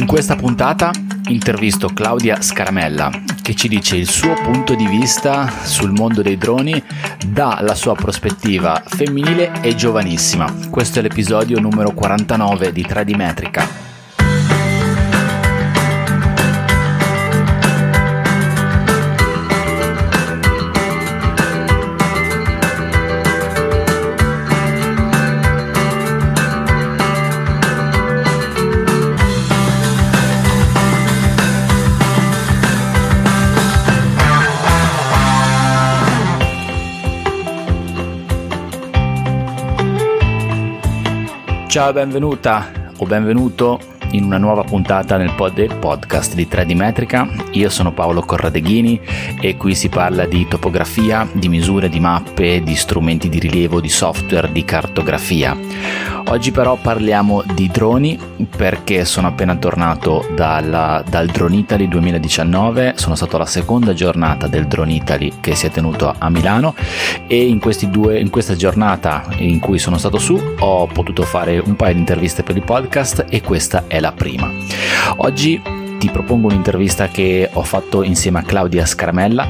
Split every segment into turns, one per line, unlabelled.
In questa puntata intervisto Claudia Scaramella che ci dice il suo punto di vista sul mondo dei droni dalla sua prospettiva femminile e giovanissima. Questo è l'episodio numero 49 di 3D Ciao e benvenuta o benvenuto in una nuova puntata nel pod del podcast di 3D Metrica. Io sono Paolo Corradeghini e qui si parla di topografia, di misure, di mappe, di strumenti di rilievo, di software, di cartografia. Oggi però parliamo di droni perché sono appena tornato dalla, dal Drone Italy 2019, sono stato alla seconda giornata del Drone Italy che si è tenuto a Milano e in, due, in questa giornata in cui sono stato su ho potuto fare un paio di interviste per il podcast e questa è la prima. Oggi ti propongo un'intervista che ho fatto insieme a Claudia Scaramella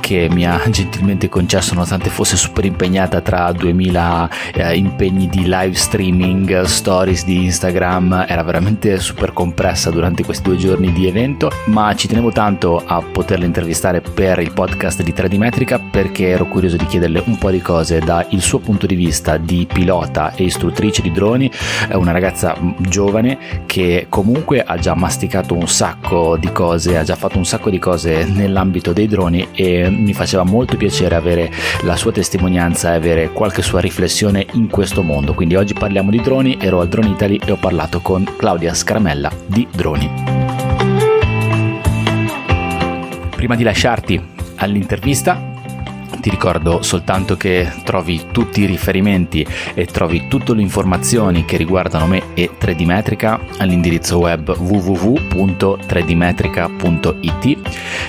che mi ha gentilmente concesso nonostante fosse super impegnata tra 2000 eh, impegni di live streaming, stories di Instagram, era veramente super compressa durante questi due giorni di evento, ma ci tenevo tanto a poterla intervistare per il podcast di 3D Metrica perché ero curioso di chiederle un po' di cose. Dal suo punto di vista di pilota e istruttrice di droni, è una ragazza giovane che comunque ha già masticato un sacco sacco di cose, ha già fatto un sacco di cose nell'ambito dei droni e mi faceva molto piacere avere la sua testimonianza e avere qualche sua riflessione in questo mondo. Quindi oggi parliamo di droni, ero al Drone Italy e ho parlato con Claudia Scaramella di droni. Prima di lasciarti all'intervista ti ricordo soltanto che trovi tutti i riferimenti e trovi tutte le informazioni che riguardano me e 3D Metrica all'indirizzo web www.3dmetrica.it.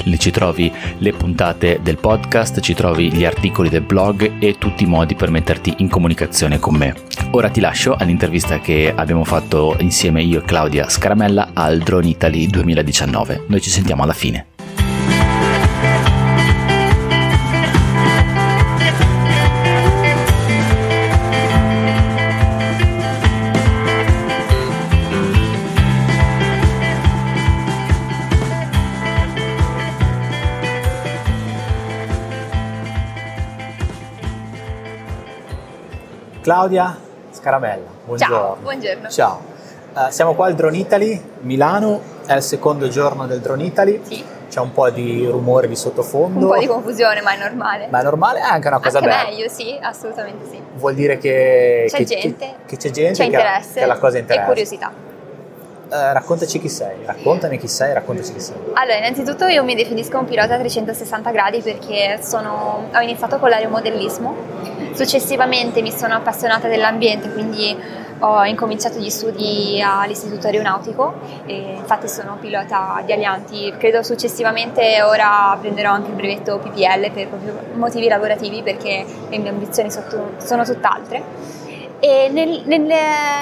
Lì ci trovi le puntate del podcast, ci trovi gli articoli del blog e tutti i modi per metterti in comunicazione con me. Ora ti lascio all'intervista che abbiamo fatto insieme io e Claudia Scaramella al Drone Italy 2019. Noi ci sentiamo alla fine. Claudia Scaramella, buongiorno.
Ciao, buongiorno.
Ciao. Uh, siamo qua al Drone Italy, Milano, è il secondo giorno del Drone Italy.
Sì.
C'è un po' di rumore di sottofondo.
Un po' di confusione, ma è normale.
Ma è normale? È anche una cosa
anche
bella.
meglio, sì, assolutamente sì.
Vuol dire che
c'è
che,
gente,
che, che c'è gente
c'è
che,
interesse
che la cosa interessa.
e curiosità.
Uh, raccontaci chi sei, raccontami chi sei, raccontaci chi sei.
Allora, innanzitutto io mi definisco un pilota a 360 gradi perché sono, ho iniziato con l'aeromodellismo, successivamente mi sono appassionata dell'ambiente, quindi ho incominciato gli studi all'Istituto Aeronautico infatti sono pilota di alianti, credo successivamente ora prenderò anche il brevetto PPL per motivi lavorativi perché le mie ambizioni sono tutt'altre e nel, nel,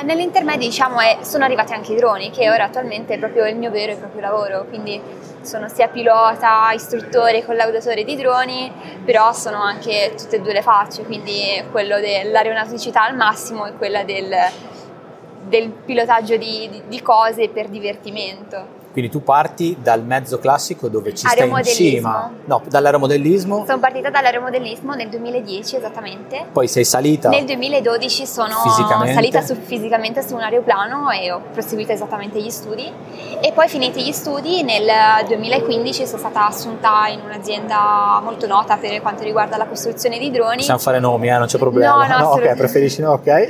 nell'intermedio diciamo è, sono arrivati anche i droni che ora attualmente è proprio il mio vero e proprio lavoro. Quindi sono sia pilota, istruttore, collaudatore di droni però sono anche tutte e due le facce. Quindi quello dell'aeronauticità al massimo e quella del, del pilotaggio di, di, di cose per divertimento
quindi tu parti dal mezzo classico dove ci stai in cima. No, dall'aeromodellismo.
Sono partita dall'aeromodellismo nel 2010 esattamente.
Poi sei salita.
Nel 2012 sono salita su, fisicamente su un aeroplano e ho proseguito esattamente gli studi. E poi finiti gli studi nel 2015 sono stata assunta in un'azienda molto nota per quanto riguarda la costruzione di droni.
Possiamo fare nomi, eh? non c'è problema.
No, no, no
ok, preferisci no, ok.
E,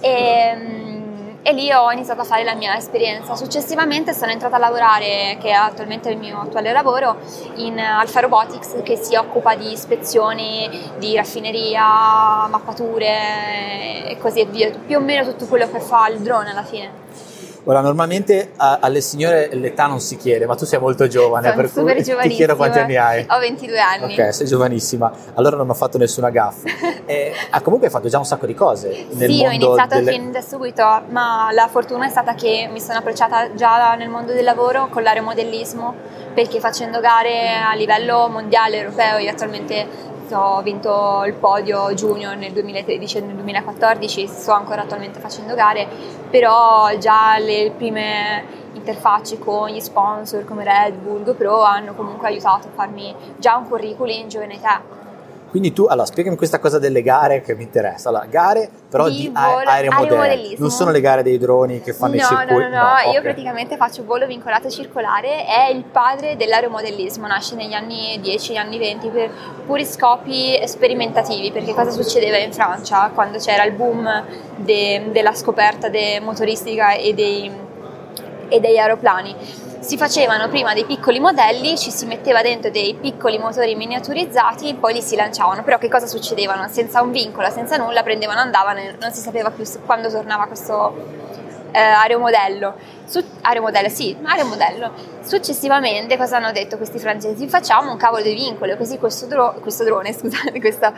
ehm, e lì ho iniziato a fare la mia esperienza. Successivamente sono entrata a lavorare, che è attualmente il mio attuale lavoro, in Alfa Robotics che si occupa di ispezioni, di raffineria, mappature e così via, più o meno tutto quello che fa il drone alla fine.
Ora, normalmente a, alle signore l'età non si chiede, ma tu sei molto giovane,
Sono
per cui ti chiedo quanti anni hai.
Ho 22 anni.
Ok, sei giovanissima, allora non ho fatto nessuna gaffa. e, ah, comunque hai fatto già un sacco di cose nel
sì, ho iniziato
delle...
fin da subito, ma la fortuna è stata che mi sono approcciata già nel mondo del lavoro con l'aeromodellismo, perché facendo gare a livello mondiale, europeo, io attualmente ho vinto il podio junior nel 2013 e nel 2014, sto ancora attualmente facendo gare, però già le prime interfacce con gli sponsor come Red Bull, GoPro hanno comunque aiutato a farmi già un curriculum in giovane età.
Quindi tu, allora, spiegami questa cosa delle gare che mi interessa. Allora, gare però
Di
di,
volo-
aeromodelli, non sono le gare dei droni che fanno i
no,
circuiti.
no, no, no, io
ok.
praticamente faccio volo vincolato circolare, è il padre dell'aeromodellismo, nasce negli anni 10, anni 20 per puri scopi sperimentativi, perché cosa succedeva in Francia quando c'era il boom de- della scoperta de- motoristica e dei, e degli aeroplani? Si facevano prima dei piccoli modelli, ci si metteva dentro dei piccoli motori miniaturizzati, poi li si lanciavano. Però che cosa succedevano? Senza un vincolo, senza nulla, prendevano, andavano e non si sapeva più quando tornava questo eh, aeromodello. Su- aeromodello, sì, aeromodello. Successivamente cosa hanno detto questi francesi? Facciamo un cavolo di vincolo, così questo, dro- questo drone, scusate, questo,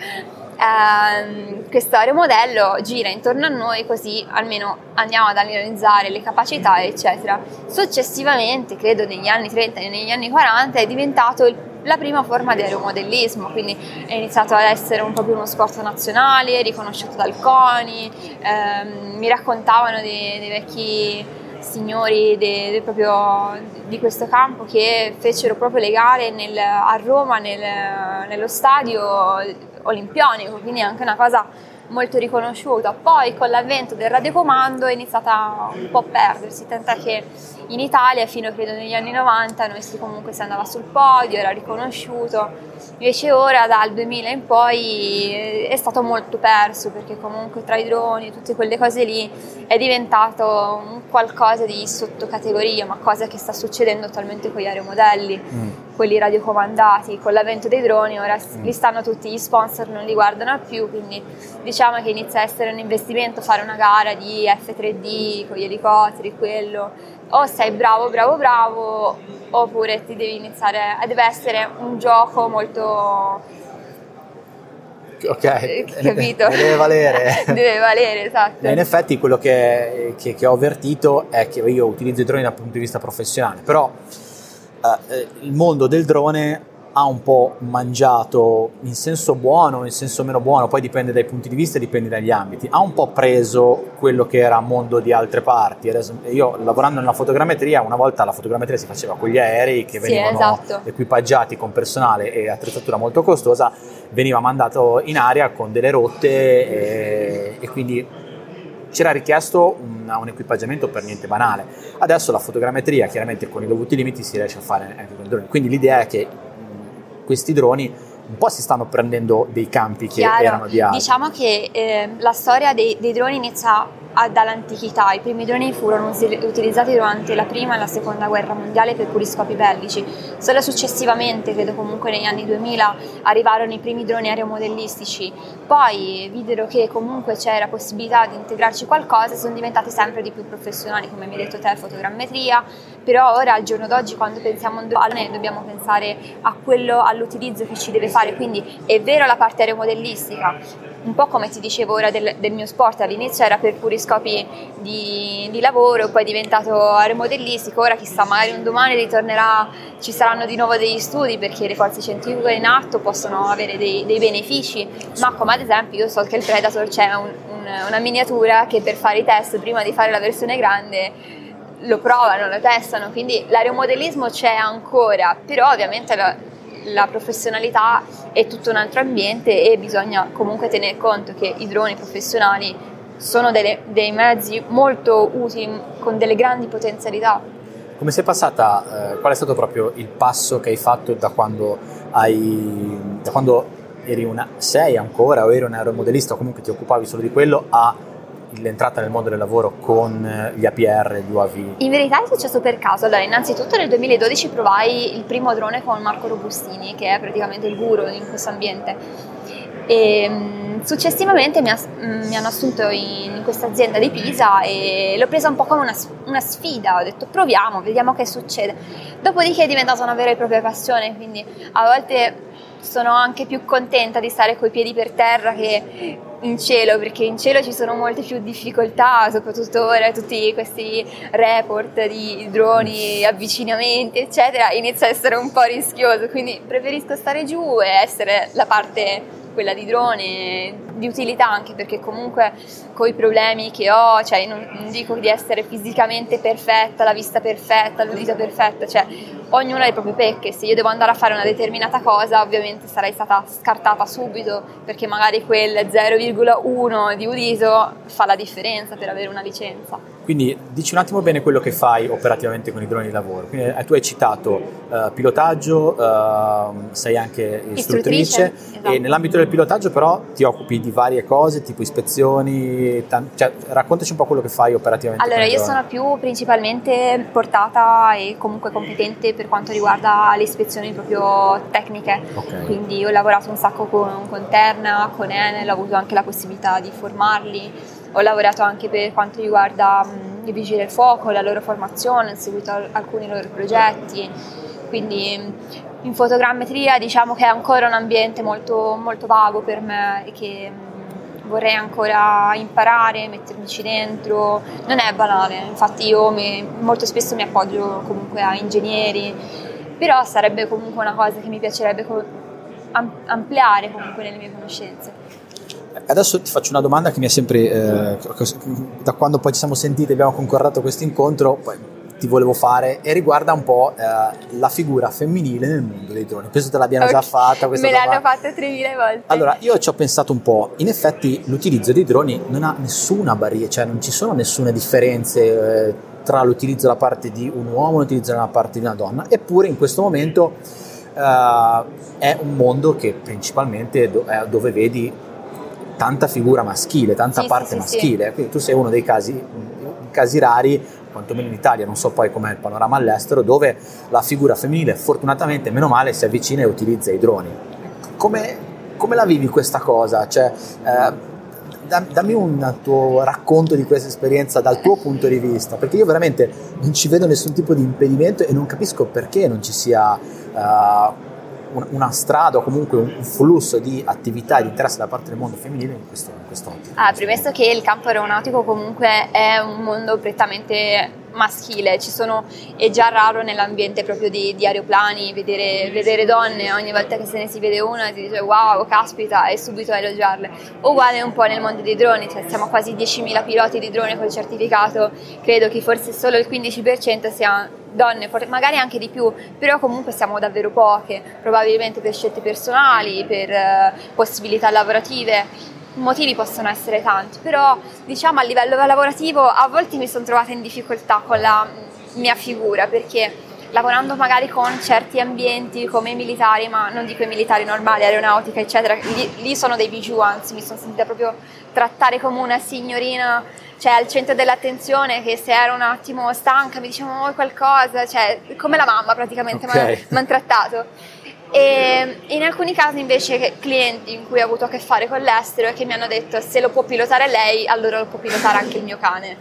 ehm, questo aeromodello gira intorno a noi così almeno andiamo ad analizzare le capacità eccetera. Successivamente, credo negli anni 30 e negli anni 40, è diventato il la prima forma di aeromodellismo, quindi è iniziato ad essere un po' più uno sport nazionale, riconosciuto dal CONI, ehm, mi raccontavano dei, dei vecchi signori de- de- proprio di questo campo che fecero proprio le gare nel- a Roma nel- nello stadio olimpionico, quindi è anche una cosa molto riconosciuta. Poi con l'avvento del radiocomando è iniziata un po' a perdersi, tant'è che in Italia fino credo negli anni 90 noi si comunque si andava sul podio, era riconosciuto, invece ora dal 2000 in poi eh, è stato molto perso perché comunque tra i droni e tutte quelle cose lì è diventato un qualcosa di sottocategoria, ma cosa che sta succedendo attualmente con gli aeromodelli,
Mm.
quelli radiocomandati, con l'avvento dei droni, ora
Mm.
li stanno tutti, gli sponsor non li guardano più, quindi diciamo che inizia a essere un investimento fare una gara di F3D con gli elicotteri, quello, o sei bravo, bravo, bravo, oppure ti devi iniziare, deve essere un gioco molto
Ok,
capito?
Deve valere.
deve valere, esatto.
In effetti quello che, che- che ho avvertito è che io utilizzo i droni dal punto di vista professionale, però eh, eh, il mondo del drone ha un po' mangiato in senso buono, in senso meno buono, poi dipende dai punti di vista dipende dagli ambiti, ha un po' preso quello che era mondo di altre parti. Io lavorando nella fotogrammetria, una volta la fotogrammetria si faceva con gli aerei che
Sì,
venivano
esatto.
equipaggiati con personale e attrezzatura molto costosa, veniva mandato in aria con delle rotte e, e quindi c'era richiesto un, un equipaggiamento per niente banale. Adesso la fotogrammetria, chiaramente con i dovuti limiti, si riesce a fare anche con i droni. Quindi l'idea è che questi droni un po' si stanno prendendo dei campi che
Chiaro.
erano di altri.
Diciamo che eh, la storia dei, dei droni inizia a- dall'antichità. I primi droni furono usi- utilizzati durante la prima e la seconda guerra mondiale per puri scopi bellici. Solo successivamente, credo comunque negli anni 2000, arrivarono i primi droni aeromodellistici. Poi videro che comunque c'era possibilità di integrarci qualcosa e sono diventati sempre di più professionali, come mi hai detto te, fotogrammetria. Però ora, al giorno d'oggi, quando pensiamo a un drone, dobbiamo pensare a quello, all'utilizzo che ci deve fare. Quindi è vero la parte aeromodellistica, un po' come ti dicevo ora del, del mio sport, all'inizio era per puri scopi di, di lavoro, poi è diventato aeromodellistico, ora chissà, magari un domani ritornerà, ci saranno di nuovo degli studi perché le forze scientifiche in atto possono avere dei, dei benefici, ma come ad esempio io so che il Predator c'è un- un- una miniatura che per fare i test prima di fare la versione grande lo provano, lo testano, quindi l'aeromodellismo c'è ancora, però ovviamente la professionalità è tutto un altro ambiente e bisogna comunque tener conto che i droni professionali sono delle- dei mezzi molto utili con delle grandi potenzialità.
Come sei passata, eh, qual è stato proprio il passo che hai fatto da quando hai, da quando eri una, sei ancora o eri un aeromodellista o comunque ti occupavi solo di quello a l'entrata nel mondo del lavoro con eh, gli APR, gli UAV?
In verità è successo per caso. Allora, innanzitutto nel 2012 provai il primo drone con Marco Robustini, che è praticamente il guru in questo ambiente. E, mm, successivamente mi, ha, mm, mi, hanno assunto in, in questa azienda di Pisa e l'ho presa un po' come una, una, sfida, ho detto proviamo, vediamo che succede. Dopodiché è diventata una vera e propria passione, quindi a volte sono anche più contenta di stare coi piedi per terra che in cielo, perché in cielo ci sono molte più difficoltà, soprattutto ora tutti questi report di droni, avvicinamenti, eccetera, inizia a essere un po' rischioso, quindi preferisco stare giù e essere la parte quella di drone, di utilità anche perché comunque con i problemi che ho, cioè non, non dico di essere fisicamente perfetta, la vista perfetta, l'udito perfetta, cioè ognuno ha le proprie pecche, se io devo andare a fare una determinata cosa ovviamente sarei stata scartata subito perché magari quel 0,1 di udito fa la differenza per avere una licenza.
Quindi dici un attimo bene quello che fai operativamente con i droni di lavoro. Quindi, eh, tu hai citato uh, pilotaggio, uh, sei anche istruttrice, istruttrice esatto. e nell'ambito del pilotaggio però ti occupi di varie cose tipo ispezioni, tan- cioè, raccontaci un po' quello che fai operativamente.
Allora io sono più principalmente portata e comunque competente per quanto riguarda le ispezioni proprio tecniche, okay. quindi ho lavorato un sacco con, con Terna, con Enel, ho avuto anche la possibilità di formarli ho lavorato anche per quanto riguarda mh, i vigili del fuoco, la loro formazione, ho seguito alcuni loro progetti, quindi mh, in fotogrammetria diciamo che è ancora un ambiente molto, molto vago per me e che mh, vorrei ancora imparare, mettermici dentro, non è banale, infatti io mi, molto spesso mi appoggio comunque a ingegneri, però sarebbe comunque una cosa che mi piacerebbe ampliare comunque nelle mie conoscenze.
Adesso ti faccio una domanda che mi ha sempre, eh, da quando poi ci siamo sentiti e abbiamo concordato questo incontro, ti volevo fare e riguarda un po' eh, la figura femminile nel mondo dei droni. Penso te l'abbiano okay. già fatta questa
Me
l'hanno
fatta 3000 volte.
Allora, io ci ho pensato un po', in effetti l'utilizzo dei droni non ha nessuna barriera, cioè non ci sono nessune differenze eh, tra l'utilizzo da parte di un uomo e l'utilizzo da parte di una donna, eppure in questo momento eh, è un mondo che principalmente do- dove vedi tanta figura maschile, tanta
sì,
parte
sì,
maschile,
sì.
quindi tu sei uno dei casi, casi rari, quantomeno in Italia, non so poi com'è il panorama all'estero, dove la figura femminile fortunatamente, meno male, si avvicina e utilizza i droni. Come, come la vivi questa cosa? Cioè, eh, dammi un tuo racconto di questa esperienza dal tuo punto di vista, perché io veramente non ci vedo nessun tipo di impedimento e non capisco perché non ci sia... Uh, una strada o comunque un flusso di attività e di interesse da parte del mondo femminile in questo, in quest'ottica.
Ah, premesso che il campo aeronautico comunque è un mondo prettamente maschile, ci sono, è già raro nell'ambiente proprio di, di aeroplani vedere, vedere, donne, ogni volta che se ne si vede una si dice wow, caspita, e subito elogiarle. Uguale un po' nel mondo dei droni, cioè siamo quasi 10.000 piloti di drone col certificato, credo che forse solo il 15% sia donne, magari anche di più, però comunque siamo davvero poche, probabilmente per scelte personali, per uh, possibilità lavorative. Motivi possono essere tanti, però diciamo a livello lavorativo a volte mi sono trovata in difficoltà con la mia figura perché lavorando magari con certi ambienti come i militari, ma non dico i militari normali, aeronautica, eccetera, lì, lì sono dei bijou, anzi mi sono sentita proprio trattare come una signorina cioè al centro dell'attenzione che se ero un attimo stanca mi dicevano oh, qualcosa, cioè come la mamma praticamente okay. mi hanno trattato. E in alcuni casi invece clienti in cui ho avuto a che fare con l'estero e che mi hanno detto se lo può pilotare lei allora lo può pilotare anche il mio cane.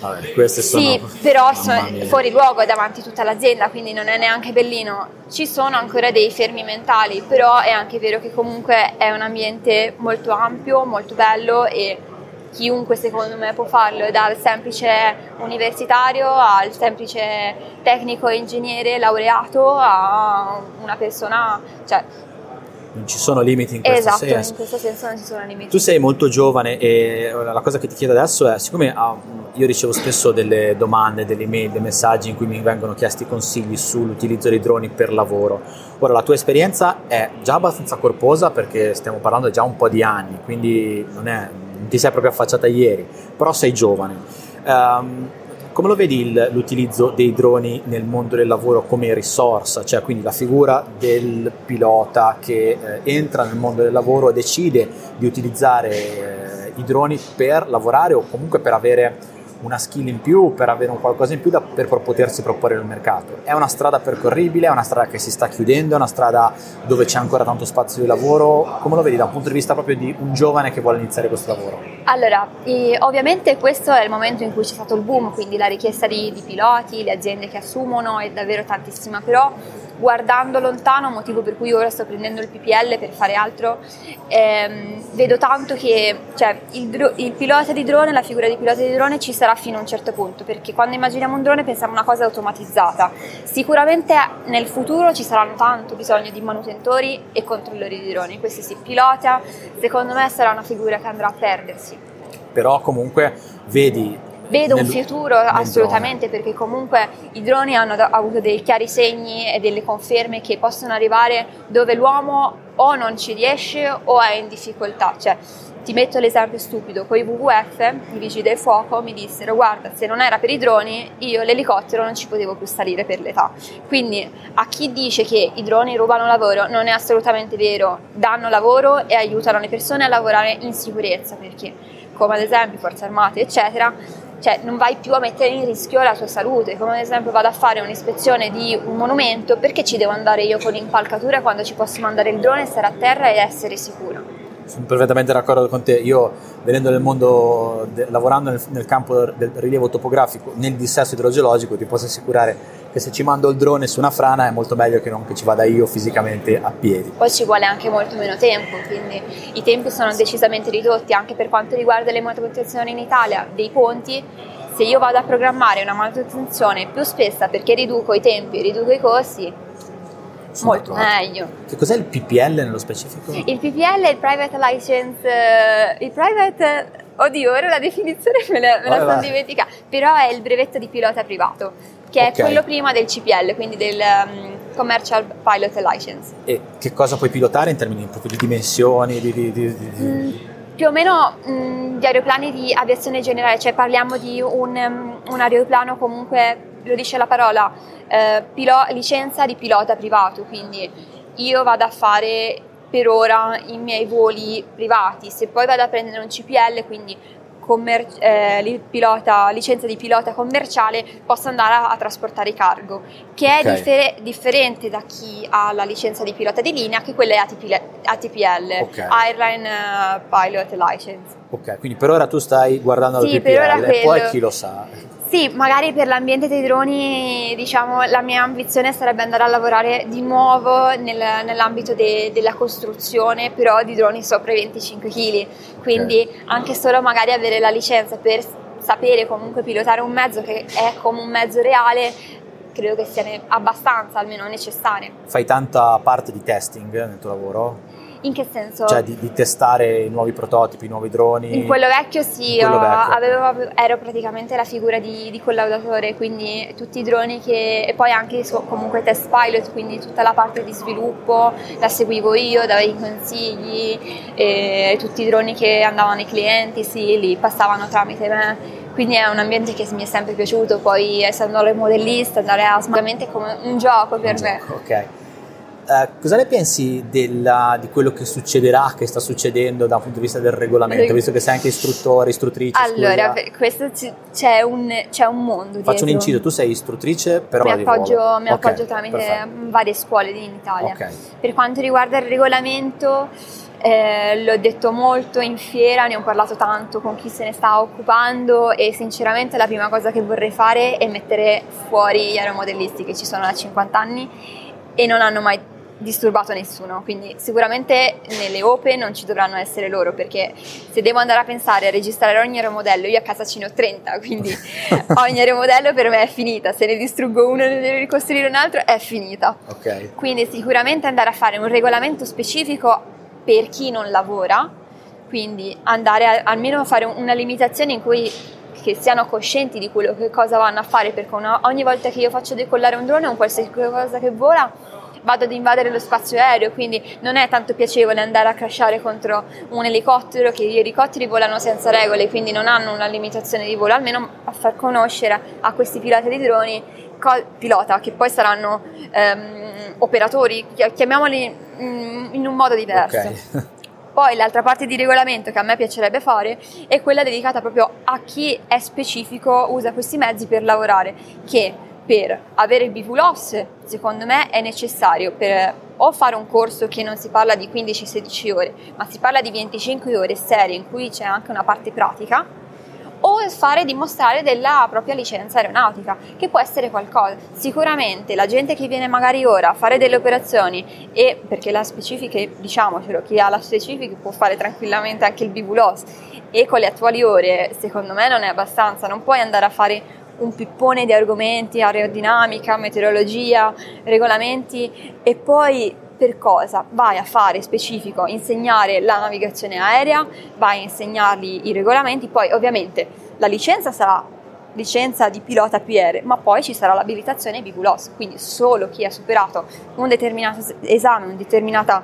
Vabbè, queste sono...
Sì, però sono fuori luogo davanti a tutta l'azienda, quindi non è neanche bellino. Ci sono ancora dei fermi mentali, però è anche vero che comunque è un ambiente molto ampio, molto bello e chiunque secondo me può farlo, dal semplice universitario al semplice tecnico ingegnere laureato a una persona, cioè
non ci sono limiti in questo
esatto,
senso.
Esatto, in questo senso non ci sono limiti.
Tu sei molto giovane e la cosa che ti chiedo adesso è, siccome ah, io ricevo spesso delle domande, delle email, dei messaggi in cui mi vengono chiesti consigli sull'utilizzo dei droni per lavoro, ora la tua esperienza è già abbastanza corposa perché stiamo parlando già un po' di anni, quindi non, è, non ti sei proprio affacciata ieri, però sei giovane. Um, come lo vedi il, l'utilizzo dei droni nel mondo del lavoro come risorsa, cioè quindi la figura del pilota che eh, entra nel mondo del lavoro e decide di utilizzare eh, i droni per lavorare o comunque per avere una skill in più, per avere un qualcosa in più da, per potersi proporre nel mercato. È una strada percorribile, è una strada che si sta chiudendo, è una strada dove c'è ancora tanto spazio di lavoro. Come lo vedi da un punto di vista proprio di un giovane che vuole iniziare questo lavoro?
Allora, ovviamente questo è il momento in cui c'è stato il boom, quindi la richiesta di, di piloti, le aziende che assumono è davvero tantissima, però guardando lontano, motivo per cui ora sto prendendo il PPL per fare altro, ehm, vedo tanto che cioè, il, il, pilota di drone, la figura di pilota di drone ci sarà fino a un certo punto, perché quando immaginiamo un drone pensiamo a una cosa automatizzata. Sicuramente nel futuro ci saranno tanto bisogno di manutentori e controllori di droni, questi si pilota, secondo me sarà una figura che andrà a perdersi.
Però comunque vedi
Vedo nel, un futuro assolutamente drone. perché comunque i droni hanno avuto dei chiari segni e delle conferme che possono arrivare dove l'uomo o non ci riesce o è in difficoltà. Cioè, ti metto l'esempio stupido, con i WWF, i vigili del fuoco mi dissero guarda se non era per i droni io l'elicottero non ci potevo più salire per l'età. Quindi a chi dice che i droni rubano lavoro non è assolutamente vero, danno lavoro e aiutano le persone a lavorare in sicurezza perché come ad esempio forze armate eccetera cioè non vai più a mettere in rischio la tua salute, come ad esempio vado a fare un'ispezione di un monumento, perché ci devo andare io con l'impalcatura quando ci posso mandare il drone, stare a terra e essere sicuro?
sono perfettamente d'accordo con te. Io, venendo nel mondo, de, lavorando nel, nel, campo del rilievo topografico, nel dissesto idrogeologico, ti posso assicurare che se ci mando il drone su una frana è molto meglio che non che ci vada io fisicamente a piedi.
Poi ci vuole anche molto meno tempo, quindi i tempi sono decisamente ridotti anche per quanto riguarda le manutenzioni in Italia dei ponti. Se io vado a programmare una manutenzione più spessa perché riduco i tempi, riduco i costi, molto meglio.
Che cos'è il PPL nello specifico?
Il PPL è il Private License, il Private, oddio ora la definizione me la, me la sono dimenticata, però è il brevetto di pilota privato, che okay. è quello prima del CPL, quindi del um, Commercial Pilot License.
E che cosa puoi pilotare in termini proprio di dimensioni? Di, di, di,
mm, più o meno mh, mm, di aeroplani di aviazione generale, cioè parliamo di un, um, un aeroplano comunque lo dice la parola, eh, pilo- licenza di pilota privato, quindi io vado a fare per ora i miei voli privati, se poi vado a prendere un CPL, quindi commer- eh, pilota, licenza di pilota commerciale, posso andare a, a trasportare cargo, che è okay. differ- differente da chi ha la licenza di pilota di linea, che quella è ATPL, ATPL okay. Airline uh, Pilot License.
Ok, quindi per ora tu stai guardando sì, la PPL, e poi chi lo sa.
Sì, magari per l'ambiente dei droni, diciamo, la mia ambizione sarebbe andare a lavorare di nuovo nel, nell'ambito de, della costruzione, però di droni sopra i 25 kg. Quindi okay. anche solo magari avere la licenza per sapere comunque pilotare un mezzo che è come un mezzo reale, credo che sia abbastanza, almeno necessario.
Fai tanta parte di testing nel tuo lavoro?
In che senso?
Cioè di, di testare i nuovi prototipi, i nuovi droni?
In quello vecchio sì, quello vecchio. Avevo, ero praticamente la figura di, di, collaudatore, quindi tutti i droni che... e poi anche comunque test pilot, quindi tutta la parte di sviluppo la seguivo io, davo i consigli, tutti i droni che andavano ai clienti, sì, li passavano tramite me quindi è un ambiente che mi è sempre piaciuto, poi essendo modellista, andare a è come un gioco per un me.
Gioco, ok. Uh, cosa ne pensi della, di quello che succederà, che sta succedendo da un punto di vista del regolamento, visto che sei anche istruttore, istruttrice?
Allora, questo c'è un, c'è un mondo.
Faccio dietro. un inciso, tu sei istruttrice, però.
Mi appoggio, mi okay, appoggio tramite perfetto. varie scuole in Italia. Okay. Per quanto riguarda il regolamento, eh, l'ho detto molto in fiera, ne ho parlato tanto con chi se ne sta occupando e sinceramente la prima cosa che vorrei fare è mettere fuori gli aeromodellisti che ci sono da 50 anni e non hanno mai disturbato nessuno, quindi sicuramente nelle OPE non ci dovranno essere loro perché se devo andare a pensare a registrare ogni aeromodello, io a casa ce ne ho 30, quindi ogni aeromodello per me è finita, se ne distruggo uno e ne devo ricostruire un altro è finita.
Okay.
Quindi sicuramente andare a fare un regolamento specifico per chi non lavora, quindi andare a, almeno a fare una limitazione in cui che siano coscienti di quello che cosa vanno a fare perché una, ogni volta che io faccio decollare un drone o un qualsiasi cosa che vola vado ad invadere lo spazio aereo, quindi non è tanto piacevole andare a crashare contro un elicottero, che gli elicotteri volano senza regole, quindi non hanno una limitazione di volo, almeno a far conoscere a questi piloti di droni, pilota, che poi saranno ehm, operatori, chiamiamoli mm, in un modo diverso.
Okay.
Poi l'altra parte di regolamento che a me piacerebbe fare è quella dedicata proprio a chi è specifico, usa questi mezzi per lavorare, che per avere il BVLOS secondo me è necessario per o fare un corso che non si parla di 15-16 ore, ma si parla di 25 ore serie in cui c'è anche una parte pratica, o fare dimostrare della propria licenza aeronautica, che può essere qualcosa. Sicuramente la gente che viene magari ora a fare delle operazioni e perché la specifica, diciamocelo, chi ha la specifica può fare tranquillamente anche il BVLOS e con le attuali ore secondo me non è abbastanza, non puoi andare a fare un pippone di argomenti, aerodinamica, meteorologia, regolamenti e poi per cosa? Vai a fare specifico, insegnare la navigazione aerea, vai a insegnargli i regolamenti, poi ovviamente la licenza sarà licenza di pilota PR, ma poi ci sarà l'abilitazione BVLOS, quindi solo chi ha superato un determinato esame, un determinato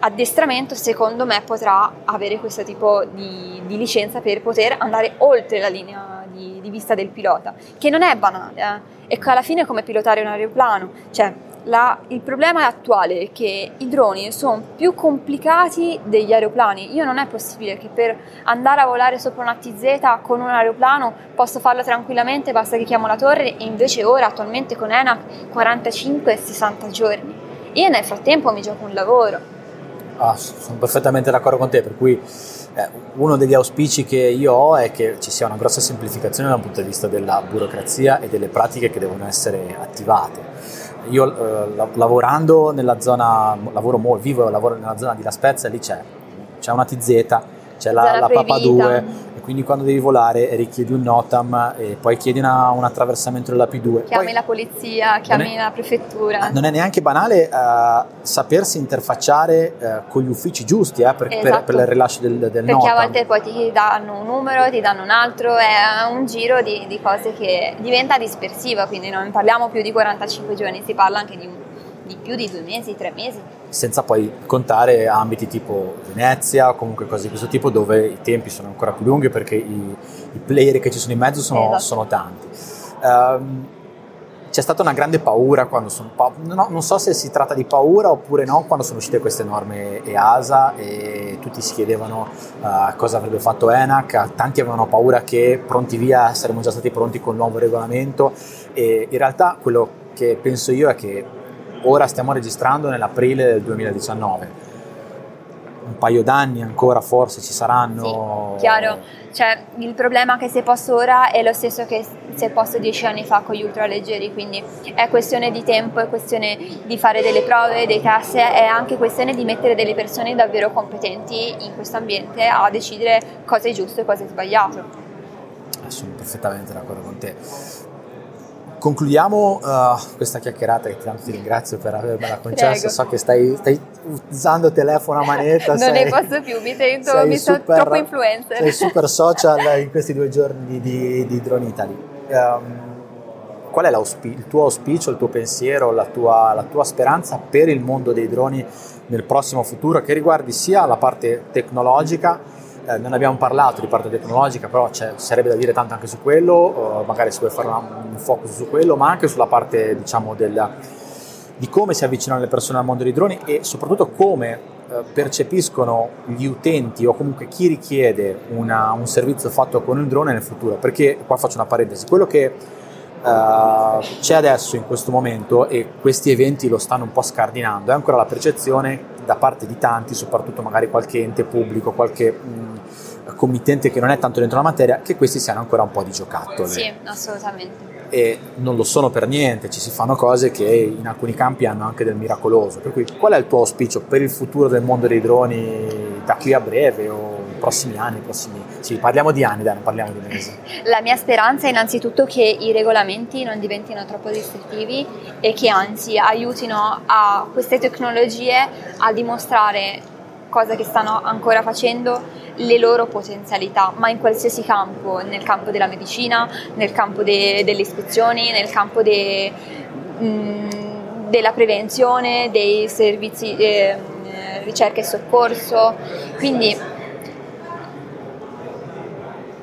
addestramento, secondo me potrà avere questo tipo di, di licenza per poter andare oltre la linea di, di vista del pilota, che non è banale, eh? e che alla fine è come pilotare un aeroplano, cioè la, il problema attuale è che i droni sono più complicati degli aeroplani. Io non è possibile che per andare a volare sopra una TZ con un aeroplano posso farlo tranquillamente, basta che chiamo la torre e invece ora attualmente con ENAC 45-60 giorni. Io nel frattempo mi gioco un lavoro.
Ah, sono perfettamente d'accordo con te, per cui uno degli auspici che io ho è che ci sia una grossa semplificazione dal punto di vista della burocrazia e delle pratiche che devono essere attivate. Io eh, lavorando nella zona, lavoro molto, vivo e lavoro nella zona di La Spezia, lì c'è, c'è una TZ, c'è la, la Papa 2 quindi quando devi volare richiedi un NOTAM e poi chiedi una, un attraversamento della P2.
Chiami
poi,
la polizia, chiami è, la prefettura.
Non è neanche banale uh, sapersi interfacciare uh, con gli uffici giusti eh, per, esatto. per, per, il rilascio del, del
Perché
NOTAM.
a volte poi ti danno un numero, ti danno un altro, è un giro di, di cose che diventa dispersiva, quindi non parliamo più di 45 giorni, si parla anche di un di più di due mesi, tre mesi.
Senza poi contare ambiti tipo Venezia o comunque cose di questo tipo dove i tempi sono ancora più lunghi perché i, i player che ci sono in mezzo sono, esatto. sono tanti. Um, c'è stata una grande paura quando sono pa- no, non so se si tratta di paura oppure no quando sono uscite queste norme EASA e tutti si chiedevano uh, cosa avrebbe fatto ENAC tanti avevano paura che pronti via saremmo già stati pronti con il nuovo regolamento e in realtà quello che penso io è che ora stiamo registrando nell'aprile del 2019 un paio d'anni ancora forse ci saranno.
Sì, chiaro, cioè, il problema che si è posto ora è lo stesso che si è posto dieci anni fa con gli ultraleggeri, quindi è questione di tempo, è questione di fare delle prove, dei test, è anche questione di mettere delle persone davvero competenti in questo ambiente a decidere cosa è giusto e cosa è sbagliato.
Sono perfettamente d'accordo con te. Concludiamo uh, questa chiacchierata che tanto ti ringrazio per avermela concessa.
Prego.
So che stai, stai, usando telefono a manetta.
non
sei,
ne posso più, mi sento, mi super, troppo influencer.
Sei super social in questi due giorni di, di Drone Italy. Um, qual è il tuo auspicio, il tuo pensiero, la tua, la tua speranza per il mondo dei droni nel prossimo futuro che riguardi sia la parte tecnologica eh, non abbiamo parlato di parte tecnologica, però ci sarebbe da dire tanto anche su quello, magari si vuole fare una, un focus su quello, ma anche sulla parte diciamo del, di come si avvicinano le persone al mondo dei droni e soprattutto come eh, percepiscono gli utenti o comunque chi richiede una, un servizio fatto con il drone nel futuro. Perché qua faccio una parentesi, quello che Uh, c'è adesso in questo momento e questi eventi lo stanno un po' scardinando, è ancora la percezione da parte di tanti, soprattutto magari qualche ente pubblico, qualche mh, committente che non è tanto dentro la materia, che questi siano ancora un po' di giocattoli.
Sì, assolutamente.
E non lo sono per niente, ci si fanno cose che in alcuni campi hanno anche del miracoloso. Per cui qual è il tuo auspicio per il futuro del mondo dei droni da qui a breve o nei prossimi anni? Prossimi... Sì, parliamo di anni, dai, non parliamo di mesi.
La mia speranza è innanzitutto che i regolamenti non diventino troppo restrittivi e che anzi aiutino a queste tecnologie a dimostrare cosa che stanno ancora facendo le loro potenzialità, ma in qualsiasi campo, nel campo della medicina, nel campo de, delle ispezioni, nel campo de, mh, della prevenzione, dei servizi eh, ricerca e soccorso. Quindi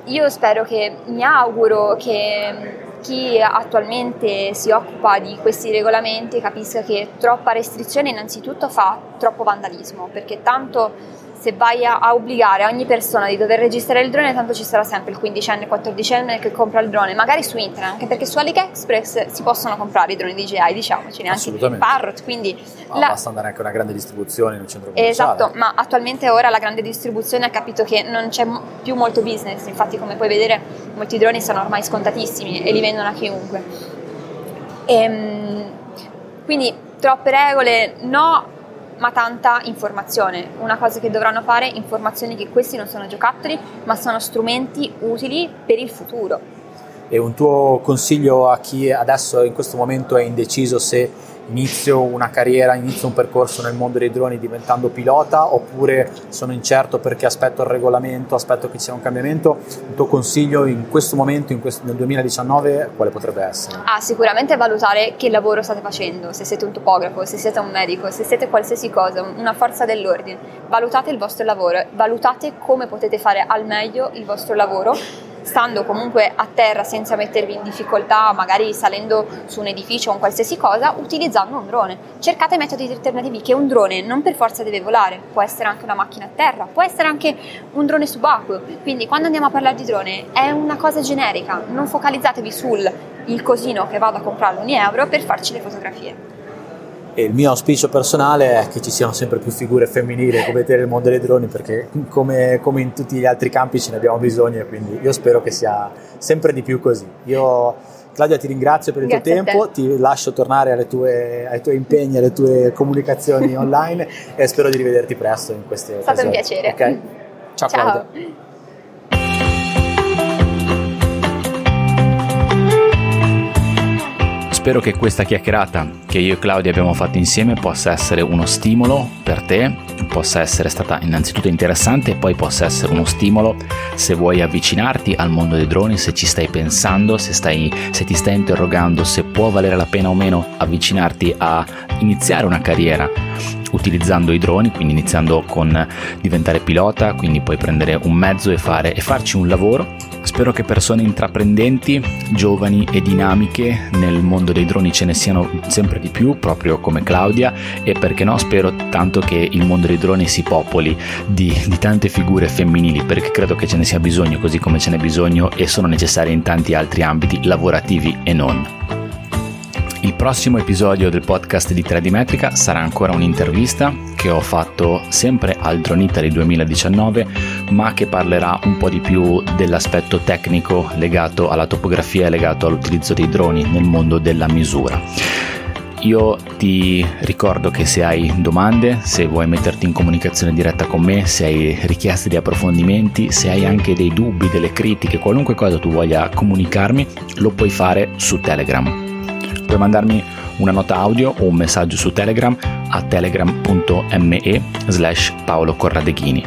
io spero che, mi auguro che chi attualmente si occupa di questi regolamenti capisca che troppa restrizione innanzitutto fa troppo vandalismo, perché tanto se vai a, a, obbligare ogni persona di dover registrare il drone, tanto ci sarà sempre il 15enne, 14enne che compra il drone, magari su internet, anche perché su AliExpress si possono comprare i droni DJI, diciamoci, neanche Parrot, quindi...
Ma la... basta andare anche a una grande distribuzione in un centro commerciale.
Esatto, ma attualmente ora la grande distribuzione ha capito che non c'è più molto business, infatti come puoi vedere molti droni sono ormai scontatissimi e li vendono a chiunque. E, ehm, quindi troppe regole, no, ma tanta informazione. Una cosa che dovranno fare, informazioni che questi non sono giocattoli, ma sono strumenti utili per il futuro.
E un tuo consiglio a chi adesso in questo momento è indeciso se inizio una carriera, inizio un percorso nel mondo dei droni diventando pilota oppure sono incerto perché aspetto il regolamento, aspetto che ci sia un cambiamento, il tuo consiglio in questo momento, in questo, nel 2019, quale potrebbe essere?
Ah, sicuramente valutare che lavoro state facendo, se siete un topografo, se siete un medico, se siete qualsiasi cosa, una forza dell'ordine, valutate il vostro lavoro, valutate come potete fare al meglio il vostro lavoro stando comunque a terra senza mettervi in difficoltà, magari salendo su un edificio o un qualsiasi cosa, utilizzando un drone. Cercate metodi alternativi che un drone non per forza deve volare, può essere anche una macchina a terra, può essere anche un drone subacqueo. Quindi quando andiamo a parlare di drone è una cosa generica, non focalizzatevi sul il cosino che vado a comprare un euro per farci le fotografie.
E il mio auspicio personale è che ci siano sempre più figure femminili come te nel mondo dei droni, perché come, come, in tutti gli altri campi ce ne abbiamo bisogno e quindi io spero che sia sempre di più così. Io, Claudia, ti ringrazio per il Grazie tuo tempo, ti lascio tornare tue, ai tuoi impegni, alle tue comunicazioni online e spero di rivederti presto in queste
occasioni. È stato un piacere.
Okay? Ciao, Ciao. Claudia.
Spero che questa chiacchierata che io e Claudia abbiamo fatto insieme possa essere uno stimolo per te, possa essere stata innanzitutto interessante e poi possa essere uno stimolo se vuoi avvicinarti al mondo dei droni, se ci stai pensando, se, stai, se ti stai interrogando se può valere la pena o meno avvicinarti a iniziare una carriera utilizzando i droni, quindi iniziando con diventare pilota, quindi puoi prendere un mezzo e, fare, e farci un lavoro Spero che persone intraprendenti, giovani e dinamiche nel mondo dei droni ce ne siano sempre di più, proprio come Claudia, e perché no, spero tanto che il mondo dei droni si popoli di, di tante figure femminili, perché credo che ce ne sia bisogno, così come ce n'è bisogno e sono necessarie in tanti altri ambiti lavorativi e non. Il prossimo episodio del podcast di 3D Metrica sarà ancora un'intervista che ho fatto sempre al Drone Italy 2019, ma che parlerà un po' di più dell'aspetto tecnico legato alla topografia e legato all'utilizzo dei droni nel mondo della misura. Io ti ricordo che se hai domande, se vuoi metterti in comunicazione diretta con me, se hai richieste di approfondimenti, se hai anche dei dubbi, delle critiche, qualunque cosa tu voglia comunicarmi, lo puoi fare su Telegram puoi mandarmi una nota audio o un messaggio su Telegram a telegram.me slash Paolo Corradeghini.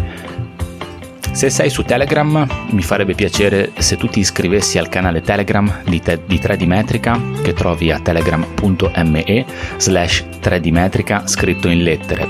Se sei su Telegram mi farebbe piacere se tu ti iscrivessi al canale Telegram di, te- di 3D Metrica che trovi a telegram.me slash 3D Metrica scritto in lettere.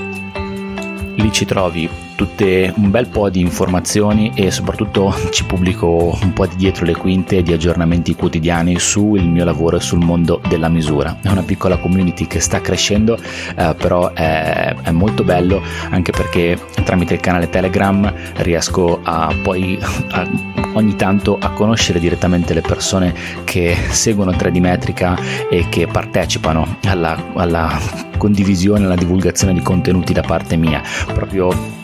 Lì ci trovi tutte un bel po' di informazioni e soprattutto ci pubblico un po' di dietro le quinte di aggiornamenti quotidiani sul mio lavoro e sul mondo della misura. È una piccola community che sta crescendo, eh, però è, è, molto bello anche perché tramite il canale Telegram riesco a poi a, ogni tanto a conoscere direttamente le persone che seguono 3D Metrica e che partecipano alla, alla condivisione, alla divulgazione di contenuti da parte mia. Proprio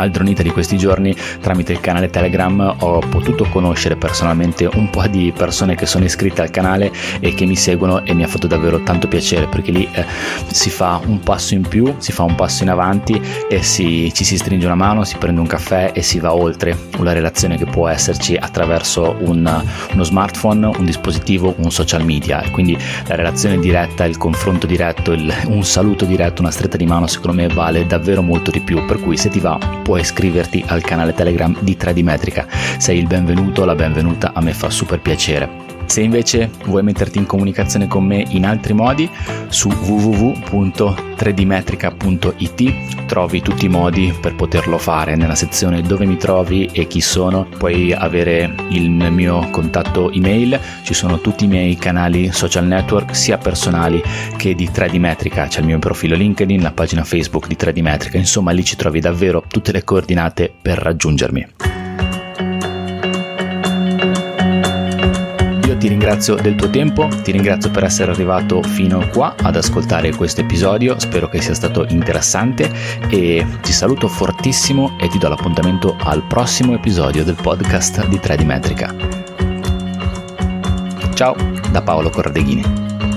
al Dronita di questi giorni tramite il canale Telegram ho potuto conoscere personalmente un po' di persone che sono iscritte al canale e che mi seguono e mi ha fatto davvero tanto piacere perché lì eh, si fa un passo in più, si fa un passo in avanti e si, ci si stringe una mano, si prende un caffè e si va oltre una relazione che può esserci attraverso un, uno smartphone, un dispositivo, un social media. Quindi la relazione diretta, il confronto diretto, il, un saluto diretto, una stretta di mano secondo me vale davvero molto di più. Per cui se ti va puoi iscriverti al canale Telegram di 3D Metrica. Sei il benvenuto, la benvenuta, a me fa super piacere. Se invece vuoi metterti in comunicazione con me in altri modi, su www.3dmetrica.it trovi tutti i modi per poterlo fare nella sezione dove mi trovi e chi sono. Puoi avere il mio contatto email, ci sono tutti i miei canali social network, sia personali che di 3D Metrica. C'è il mio profilo LinkedIn, la pagina Facebook di 3D Metrica, insomma lì ci trovi davvero tutte le coordinate per raggiungermi. Ti ringrazio del tuo tempo, ti ringrazio per essere arrivato fino qua ad ascoltare questo episodio, spero che sia stato interessante e ti saluto fortissimo e ti do l'appuntamento al prossimo episodio del podcast di 3D Metrica. Ciao da Paolo Corradeghini.